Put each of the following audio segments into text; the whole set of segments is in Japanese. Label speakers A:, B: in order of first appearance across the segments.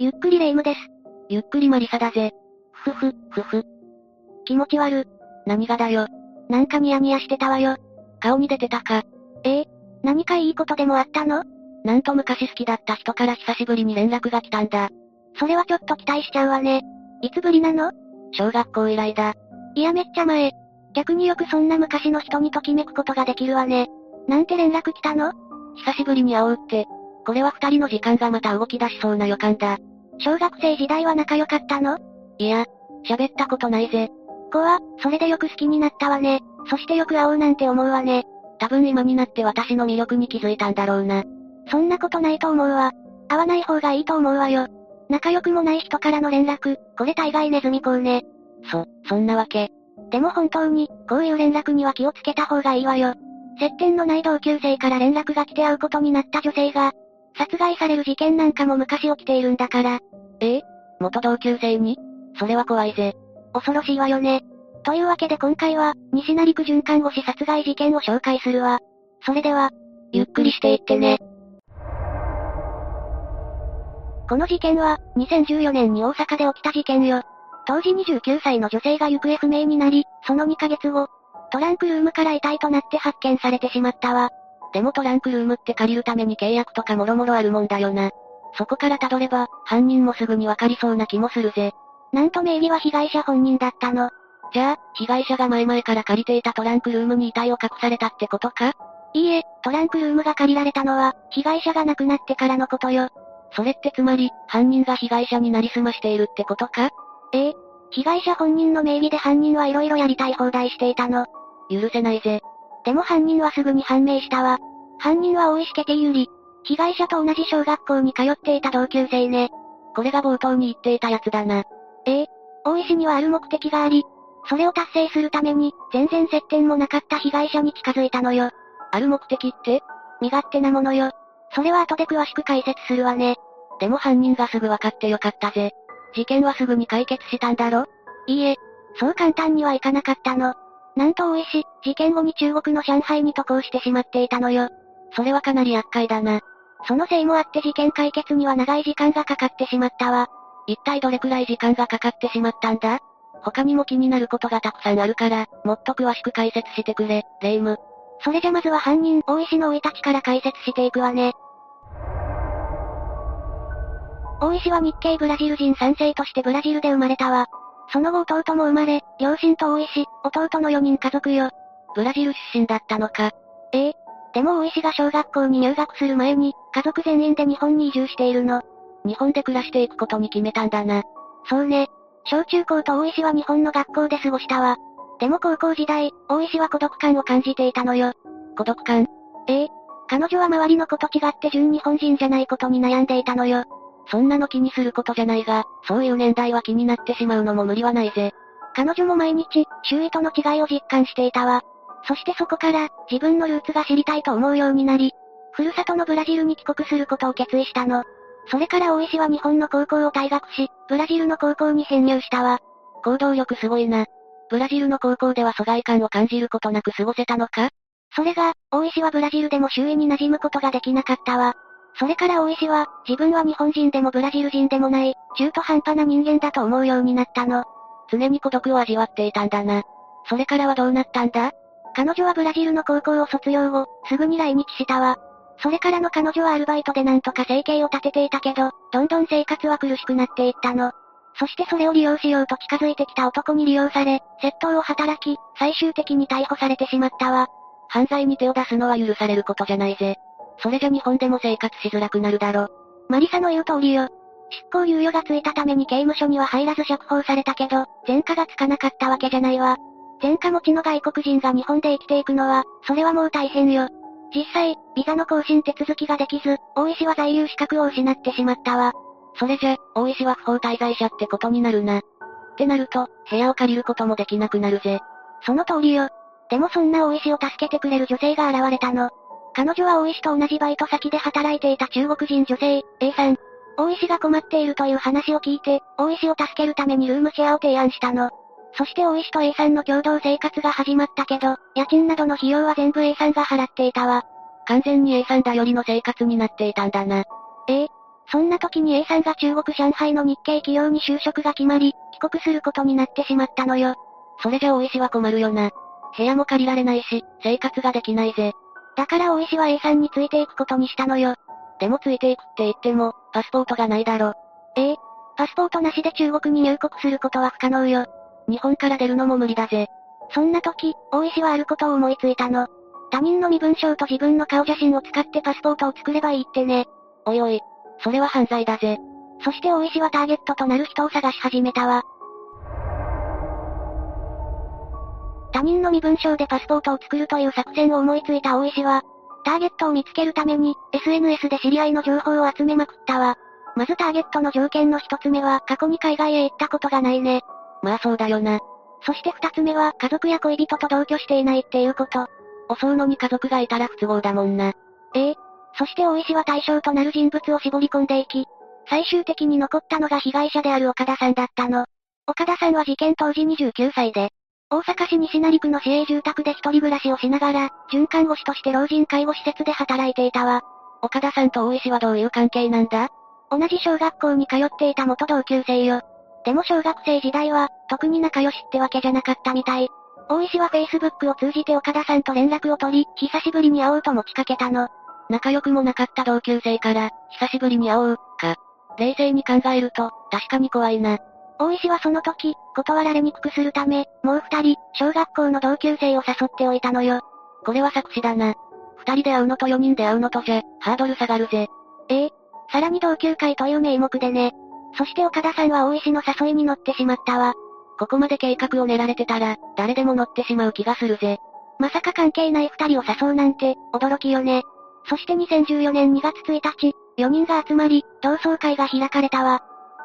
A: ゆっくりレ夢ムです。
B: ゆっくりマリサだぜ。ふふ、ふふ。
A: 気持ち悪。
B: 何がだよ。
A: なんかニヤニヤしてたわよ。
B: 顔に出てたか。
A: ええ何かいいことでもあったの？
B: なんと昔好きだった人から久しぶりに連絡が来たんだ。
A: それはちょっと期待しちゃうわね。いつぶりなの？
B: 小学校以来だ。
A: いやめっちゃ前。逆によくそんな昔の人にときめくことができるわね。なんて連絡来たの？
B: 久しぶりに会おうって。これは二人の時間がまた動き出しそうな予感だ。
A: 小学生時代は仲良かったの？
B: いや、喋ったことないぜ。
A: 子は、それでよく好きになったわね。そしてよく会おうなんて思うわね。
B: 多分今になって私の魅力に気づいたんだろうな。
A: そんなことないと思うわ。会わない方がいいと思うわよ。仲良くもない人からの連絡、これ大概ネズミ講ね。
B: そ、そんなわけ。
A: でも本当に、こういう連絡には気をつけた方がいいわよ。接点のない同級生から連絡が来て会うことになった女性が、殺害される事件なんかも昔起きているんだから。
B: え？え元同級生に？それは怖いぜ。
A: 恐ろしいわよね。というわけで今回は、西成区准看護師殺害事件を紹介するわ。それでは、
B: ゆっくりしていってね。
A: この事件は、2014年に大阪で起きた事件よ。当時29歳の女性が行方不明になり、その2ヶ月後、トランクルームから遺体となって発見されてしまったわ。
B: でもトランクルームって借りるために契約とかもろもろあるもんだよな。そこから辿れば、犯人もすぐにわかりそうな気もするぜ。
A: なんと名義は被害者本人だったの。
B: じゃあ、被害者が前々から借りていたトランクルームに遺体を隠されたってことか？
A: いいえ、トランクルームが借りられたのは、被害者が亡くなってからのことよ。
B: それってつまり、犯人が被害者になりすましているってことか？
A: ええ。被害者本人の名義で犯人はいろいろやりたい放題していたの。
B: 許せないぜ。
A: でも犯人はすぐに判明したわ。犯人は大石ケテユリ。被害者と同じ小学校に通っていた同級生ね。
B: これが冒頭に言っていたやつだな。
A: ええ。大石にはある目的があり、それを達成するために、全然接点もなかった被害者に近づいたのよ。
B: ある目的って？
A: 身勝手なものよ。それは後で詳しく解説するわね。
B: でも犯人がすぐ分かってよかったぜ。事件はすぐに解決したんだろ？
A: いいえ、そう簡単にはいかなかったの。なんと大石、事件後に中国の上海に渡航してしまっていたのよ。
B: それはかなり厄介だな。
A: そのせいもあって事件解決には長い時間がかかってしまったわ。
B: 一体どれくらい時間がかかってしまったんだ？他にも気になることがたくさんあるから、もっと詳しく解説してくれ、レイム。
A: それじゃまずは犯人、大石の生い立ちから解説していくわね。大石は日系ブラジル人3世としてブラジルで生まれたわ。その後弟も生まれ、両親と大石、弟の4人家族よ。
B: ブラジル出身だったのか。
A: ええ。でも大石が小学校に入学する前に、家族全員で日本に移住しているの。
B: 日本で暮らしていくことに決めたんだな。
A: そうね。小中高と大石は日本の学校で過ごしたわ。でも高校時代、大石は孤独感を感じていたのよ。
B: 孤独感？
A: ええ。彼女は周りの子と違って純日本人じゃないことに悩んでいたのよ。
B: そんなの気にすることじゃないが、そういう年代は気になってしまうのも無理はないぜ。
A: 彼女も毎日、周囲との違いを実感していたわ。そしてそこから、自分のルーツが知りたいと思うようになり、ふるさとのブラジルに帰国することを決意したの。それから大石は日本の高校を退学し、ブラジルの高校に編入したわ。
B: 行動力すごいな。ブラジルの高校では疎外感を感じることなく過ごせたのか？
A: それが、大石はブラジルでも周囲に馴染むことができなかったわ。それから大石は、自分は日本人でもブラジル人でもない、中途半端な人間だと思うようになったの。
B: 常に孤独を味わっていたんだな。それからはどうなったんだ？
A: 彼女はブラジルの高校を卒業後、すぐに来日したわ。それからの彼女はアルバイトでなんとか生計を立てていたけど、どんどん生活は苦しくなっていったの。そしてそれを利用しようと近づいてきた男に利用され、窃盗を働き、最終的に逮捕されてしまったわ。
B: 犯罪に手を出すのは許されることじゃないぜ。それじゃ日本でも生活しづらくなるだろ。
A: マリサの言う通りよ。執行猶予がついたために刑務所には入らず釈放されたけど、前科がつかなかったわけじゃないわ。前科持ちの外国人が日本で生きていくのは、それはもう大変よ。実際、ビザの更新手続きができず、大石は在留資格を失ってしまったわ。
B: それじゃ、大石は不法滞在者ってことになるな。ってなると、部屋を借りることもできなくなるぜ。
A: その通りよ。でもそんな大石を助けてくれる女性が現れたの。彼女は大石と同じバイト先で働いていた中国人女性、A さん。大石が困っているという話を聞いて、大石を助けるためにルームシェアを提案したの。そして大石と A さんの共同生活が始まったけど、家賃などの費用は全部 A さんが払っていたわ。
B: 完全に A さん頼りの生活になっていたんだな。
A: ええ。そんな時に A さんが中国上海の日系企業に就職が決まり、帰国することになってしまったのよ。
B: それじゃ大石は困るよな。部屋も借りられないし、生活ができないぜ。
A: だから大石は A さんについていくことにしたのよ。
B: でもついていくって言っても、パスポートがないだろ。
A: ええパスポートなしで中国に入国することは不可能よ。
B: 日本から出るのも無理だぜ。
A: そんな時、大石はあることを思いついたの。他人の身分証と自分の顔写真を使ってパスポートを作ればいいってね。
B: おいおい。それは犯罪だぜ。
A: そして大石はターゲットとなる人を探し始めたわ。他人の身分証でパスポートを作るという作戦を思いついた大石は、ターゲットを見つけるために、SNS で知り合いの情報を集めまくったわ。まずターゲットの条件の一つ目は、過去に海外へ行ったことがないね。
B: まあそうだよな。
A: そして二つ目は、家族や恋人と同居していないっていうこと。
B: 襲うのに家族がいたら不都合だもんな。
A: ええ。そして大石は対象となる人物を絞り込んでいき、最終的に残ったのが被害者である岡田さんだったの。岡田さんは事件当時29歳で、大阪市西成区の市営住宅で一人暮らしをしながら、准看護師として老人介護施設で働いていたわ。
B: 岡田さんと大石はどういう関係なんだ？
A: 同じ小学校に通っていた元同級生よ。でも小学生時代は、特に仲良しってわけじゃなかったみたい。大石は Facebook を通じて岡田さんと連絡を取り、久しぶりに会おうと持ちかけたの。
B: 仲良くもなかった同級生から、久しぶりに会おう、か。冷静に考えると、確かに怖いな。
A: 大石はその時、断られにくくするため、もう二人、小学校の同級生を誘っておいたのよ。
B: これは作詞だな。二人で会うのと四人で会うのとじゃ、ハードル下がるぜ。
A: ええ。さらに同級会という名目でね。そして岡田さんは大石の誘いに乗ってしまったわ。
B: ここまで計画を練られてたら、誰でも乗ってしまう気がするぜ。
A: まさか関係ない二人を誘うなんて、驚きよね。そして2014年2月1日、4人が集まり、同窓会が開かれたわ。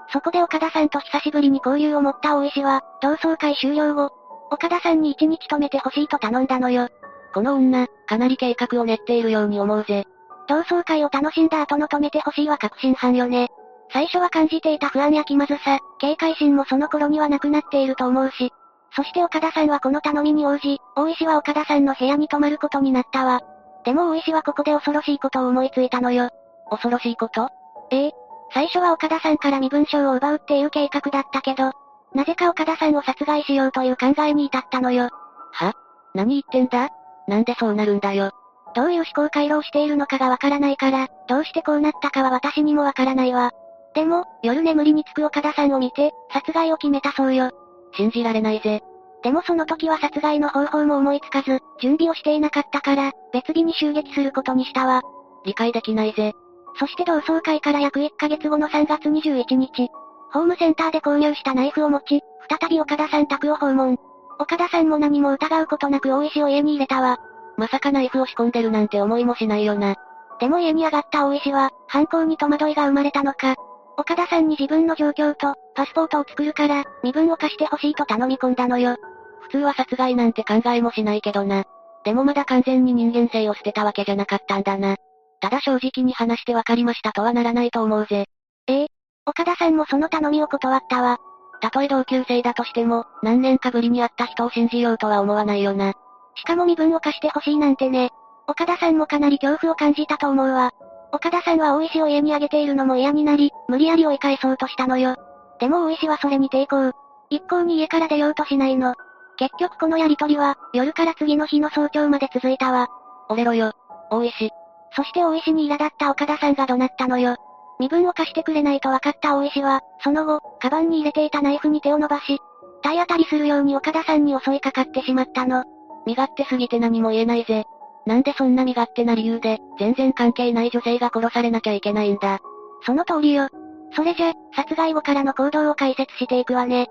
A: そこで岡田さんと久しぶりに交流を持った大石は、同窓会終了後、岡田さんに一日止めてほしいと頼んだのよ。
B: この女、かなり計画を練っているように思うぜ。
A: 同窓会を楽しんだ後の止めてほしいは確信犯よね。最初は感じていた不安や気まずさ、警戒心もその頃にはなくなっていると思うし。そして岡田さんはこの頼みに応じ、大石は岡田さんの部屋に泊まることになったわ。でも大石はここで恐ろしいことを思いついたのよ。
B: 恐ろしいこと？
A: ええ。最初は岡田さんから身分証を奪うっていう計画だったけど、なぜか岡田さんを殺害しようという考えに至ったのよ。
B: は？何言ってんだ？なんでそうなるんだよ。
A: どういう思考回路をしているのかがわからないから、どうしてこうなったかは私にもわからないわ。でも、夜眠りにつく岡田さんを見て、殺害を決めたそうよ。
B: 信じられないぜ。
A: でもその時は殺害の方法も思いつかず、準備をしていなかったから、別日に襲撃することにしたわ。
B: 理解できないぜ。
A: そして同窓会から約1ヶ月後の3月21日、ホームセンターで購入したナイフを持ち、再び岡田さん宅を訪問。岡田さんも何も疑うことなく大石を家に入れたわ。
B: まさかナイフを仕込んでるなんて思いもしないよな。
A: でも家に上がった大石は、犯行に戸惑いが生まれたのか、岡田さんに自分の状況と、パスポートを作るから、身分を貸してほしいと頼み込んだのよ。
B: 普通は殺害なんて考えもしないけどな。でもまだ完全に人間性を捨てたわけじゃなかったんだな。ただ正直に話してわかりましたとはならないと思うぜ。
A: ええ。岡田さんもその頼みを断ったわ。
B: たとえ同級生だとしても、何年かぶりに会った人を信じようとは思わないよな。
A: しかも身分を貸してほしいなんてね。岡田さんもかなり恐怖を感じたと思うわ。岡田さんは大石を家にあげているのも嫌になり、無理やり追い返そうとしたのよ。でも大石はそれに抵抗。一向に家から出ようとしないの。結局このやりとりは、夜から次の日の早朝まで続いたわ。
B: 折れろよ、大石。
A: そして大石に苛立った岡田さんが怒鳴ったのよ。身分を貸してくれないと分かった大石は、その後、カバンに入れていたナイフに手を伸ばし、体当たりするように岡田さんに襲いかかってしまったの。
B: 身勝手すぎて何も言えないぜ。なんでそんな身勝手な理由で、全然関係ない女性が殺されなきゃいけないんだ。
A: その通りよ。それじゃ、殺害後からの行動を解説していくわね。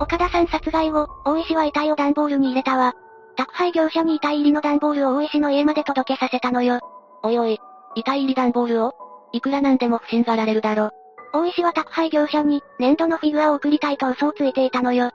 A: 岡田さん殺害後、大石は遺体を段ボールに入れたわ。宅配業者に遺体入りの段ボールを大石の家まで届けさせたのよ。
B: おいおい、遺体入り段ボールを？いくらなんでも不審がられるだろ。
A: 大石は宅配業者に、粘土のフィギュアを送りたいと嘘をついていたのよ。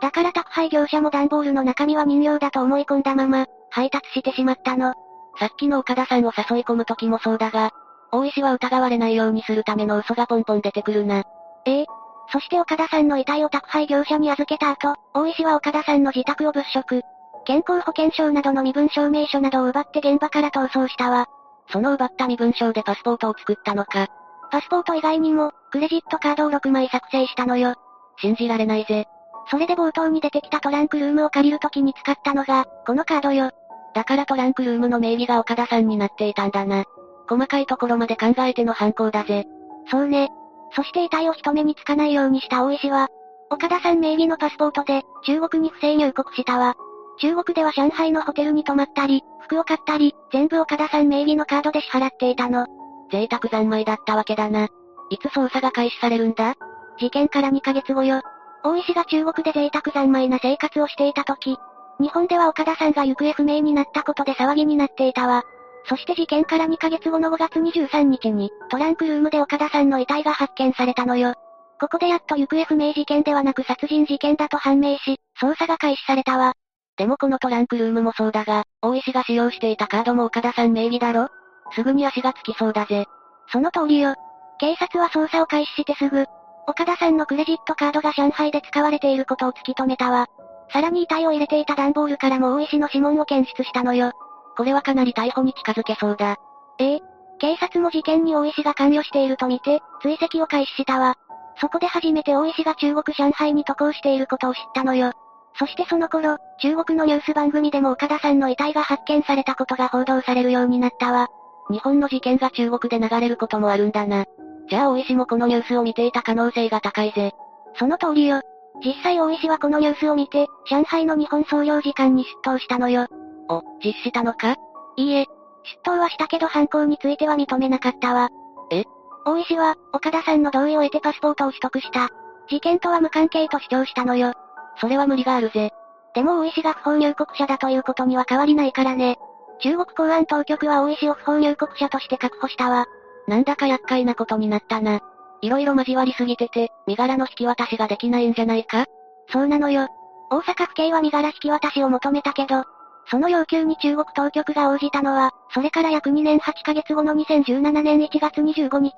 A: だから宅配業者も段ボールの中身は人形だと思い込んだまま、配達してしまったの。
B: さっきの岡田さんを誘い込む時もそうだが、大石は疑われないようにするための嘘がポンポン出てくるな。
A: ええ？そして岡田さんの遺体を宅配業者に預けた後、大石は岡田さんの自宅を物色。健康保険証などの身分証明書などを奪って現場から逃走したわ。
B: その奪った身分証でパスポートを作ったのか。
A: パスポート以外にも、クレジットカードを6枚作成したのよ。
B: 信じられないぜ。
A: それで冒頭に出てきたトランクルームを借りる時に使ったのが、このカードよ。
B: だからトランクルームの名義が岡田さんになっていたんだな。細かいところまで考えての犯行だぜ。
A: そうね。そして遺体を人目につかないようにした大石は、岡田さん名義のパスポートで、中国に不正入国したわ。中国では上海のホテルに泊まったり、服を買ったり、全部岡田さん名義のカードで支払っていたの。
B: 贅沢三昧だったわけだな。いつ捜査が開始されるんだ？
A: 事件から2ヶ月後よ。大石が中国で贅沢三昧な生活をしていた時、日本では岡田さんが行方不明になったことで騒ぎになっていたわ。そして事件から2ヶ月後の5月23日に、トランクルームで岡田さんの遺体が発見されたのよ。ここでやっと行方不明事件ではなく殺人事件だと判明し、捜査が開始されたわ。
B: でもこのトランクルームもそうだが、大石が使用していたカードも岡田さん名義だろ？すぐに足がつきそうだぜ。
A: その通りよ。警察は捜査を開始してすぐ、岡田さんのクレジットカードが上海で使われていることを突き止めたわ。さらに遺体を入れていた段ボールからも大石の指紋を検出したのよ。
B: これはかなり逮捕に近づけそうだ。
A: ええ。警察も事件に大石が関与しているとみて、追跡を開始したわ。そこで初めて大石が中国上海に渡航していることを知ったのよ。そしてその頃、中国のニュース番組でも岡田さんの遺体が発見されたことが報道されるようになったわ。
B: 日本の事件が中国で流れることもあるんだな。じゃあ大石もこのニュースを見ていた可能性が高いぜ。
A: その通りよ。実際大石はこのニュースを見て、上海の日本総領事館に出頭したのよ。
B: お、実施したのか？
A: いいえ。出頭はしたけど犯行については認めなかったわ。
B: え？
A: 大石は、岡田さんの同意を得てパスポートを取得した。事件とは無関係と主張したのよ。
B: それは無理があるぜ。
A: でも大石が不法入国者だということには変わりないからね。中国公安当局は大石を不法入国者として確保したわ。
B: なんだか厄介なことになったな。色々交わりすぎてて、身柄の引き渡しができないんじゃないか？
A: そうなのよ。大阪府警は身柄引き渡しを求めたけど、その要求に中国当局が応じたのは、それから約2年8ヶ月後の2017年1月25日。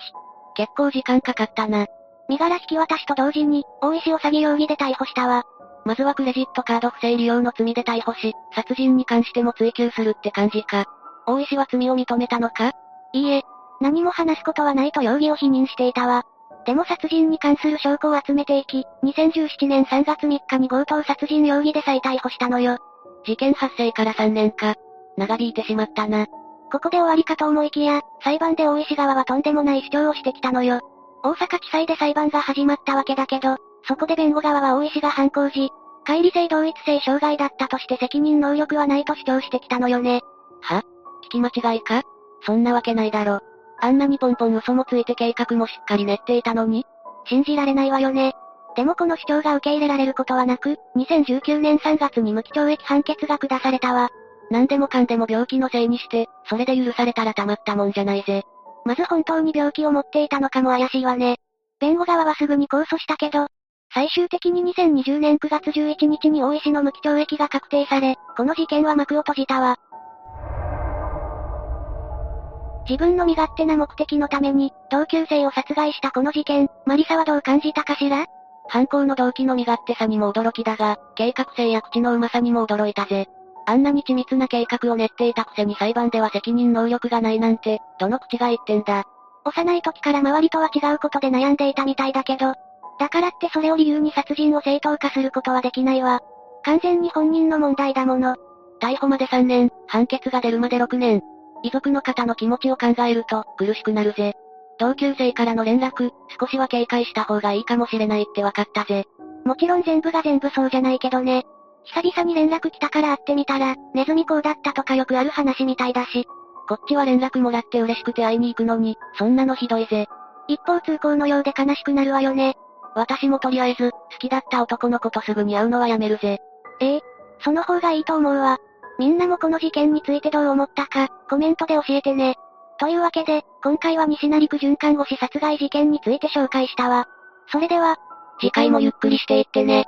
B: 結構時間かかったな。
A: 身柄引き渡しと同時に、大石を詐欺容疑で逮捕したわ。
B: まずはクレジットカード不正利用の罪で逮捕し、殺人に関しても追及するって感じか。大石は罪を認めたのか？
A: いいえ。何も話すことはないと容疑を否認していたわ。でも殺人に関する証拠を集めていき、2017年3月3日に強盗殺人容疑で再逮捕したのよ。
B: 事件発生から3年か。長引いてしまったな。
A: ここで終わりかと思いきや、裁判で大石側はとんでもない主張をしてきたのよ。大阪地裁で裁判が始まったわけだけど、そこで弁護側は大石が犯行時、乖離性同一性障害だったとして責任能力はないと主張してきたのよね。
B: は？聞き間違いか？そんなわけないだろ。あんなにポンポン嘘もついて計画もしっかり練っていたのに？
A: 信じられないわよね。でもこの主張が受け入れられることはなく、2019年3月に無期懲役判決が下されたわ。
B: 何でもかんでも病気のせいにして、それで許されたらたまったもんじゃないぜ。
A: まず本当に病気を持っていたのかも怪しいわね。弁護側はすぐに控訴したけど、最終的に2020年9月11日に大石の無期懲役が確定され、この事件は幕を閉じたわ。自分の身勝手な目的のために、同級生を殺害したこの事件、マリサはどう感じたかしら？
B: 犯行の動機の身勝手さにも驚きだが、計画性や口のうまさにも驚いたぜ。あんなに緻密な計画を練っていたくせに裁判では責任能力がないなんて、どの口が言ってんだ。
A: 幼い時から周りとは違うことで悩んでいたみたいだけど、だからってそれを理由に殺人を正当化することはできないわ。完全に本人の問題だもの。
B: 逮捕まで3年、判決が出るまで6年。遺族の方の気持ちを考えると、苦しくなるぜ。同級生からの連絡、少しは警戒した方がいいかもしれないって分かったぜ。
A: もちろん全部が全部そうじゃないけどね。久々に連絡来たから会ってみたら、ネズミ講だったとかよくある話みたいだし。
B: こっちは連絡もらって嬉しくて会いに行くのに、そんなのひどいぜ。
A: 一方通行のようで悲しくなるわよね。
B: 私もとりあえず、好きだった男の子とすぐに会うのはやめるぜ。
A: ええその方がいいと思うわ。みんなもこの事件についてどう思ったか、コメントで教えてね。というわけで、今回は西成区准看護師殺害事件について紹介したわ。それでは、
B: 次回もゆっくりしていってね。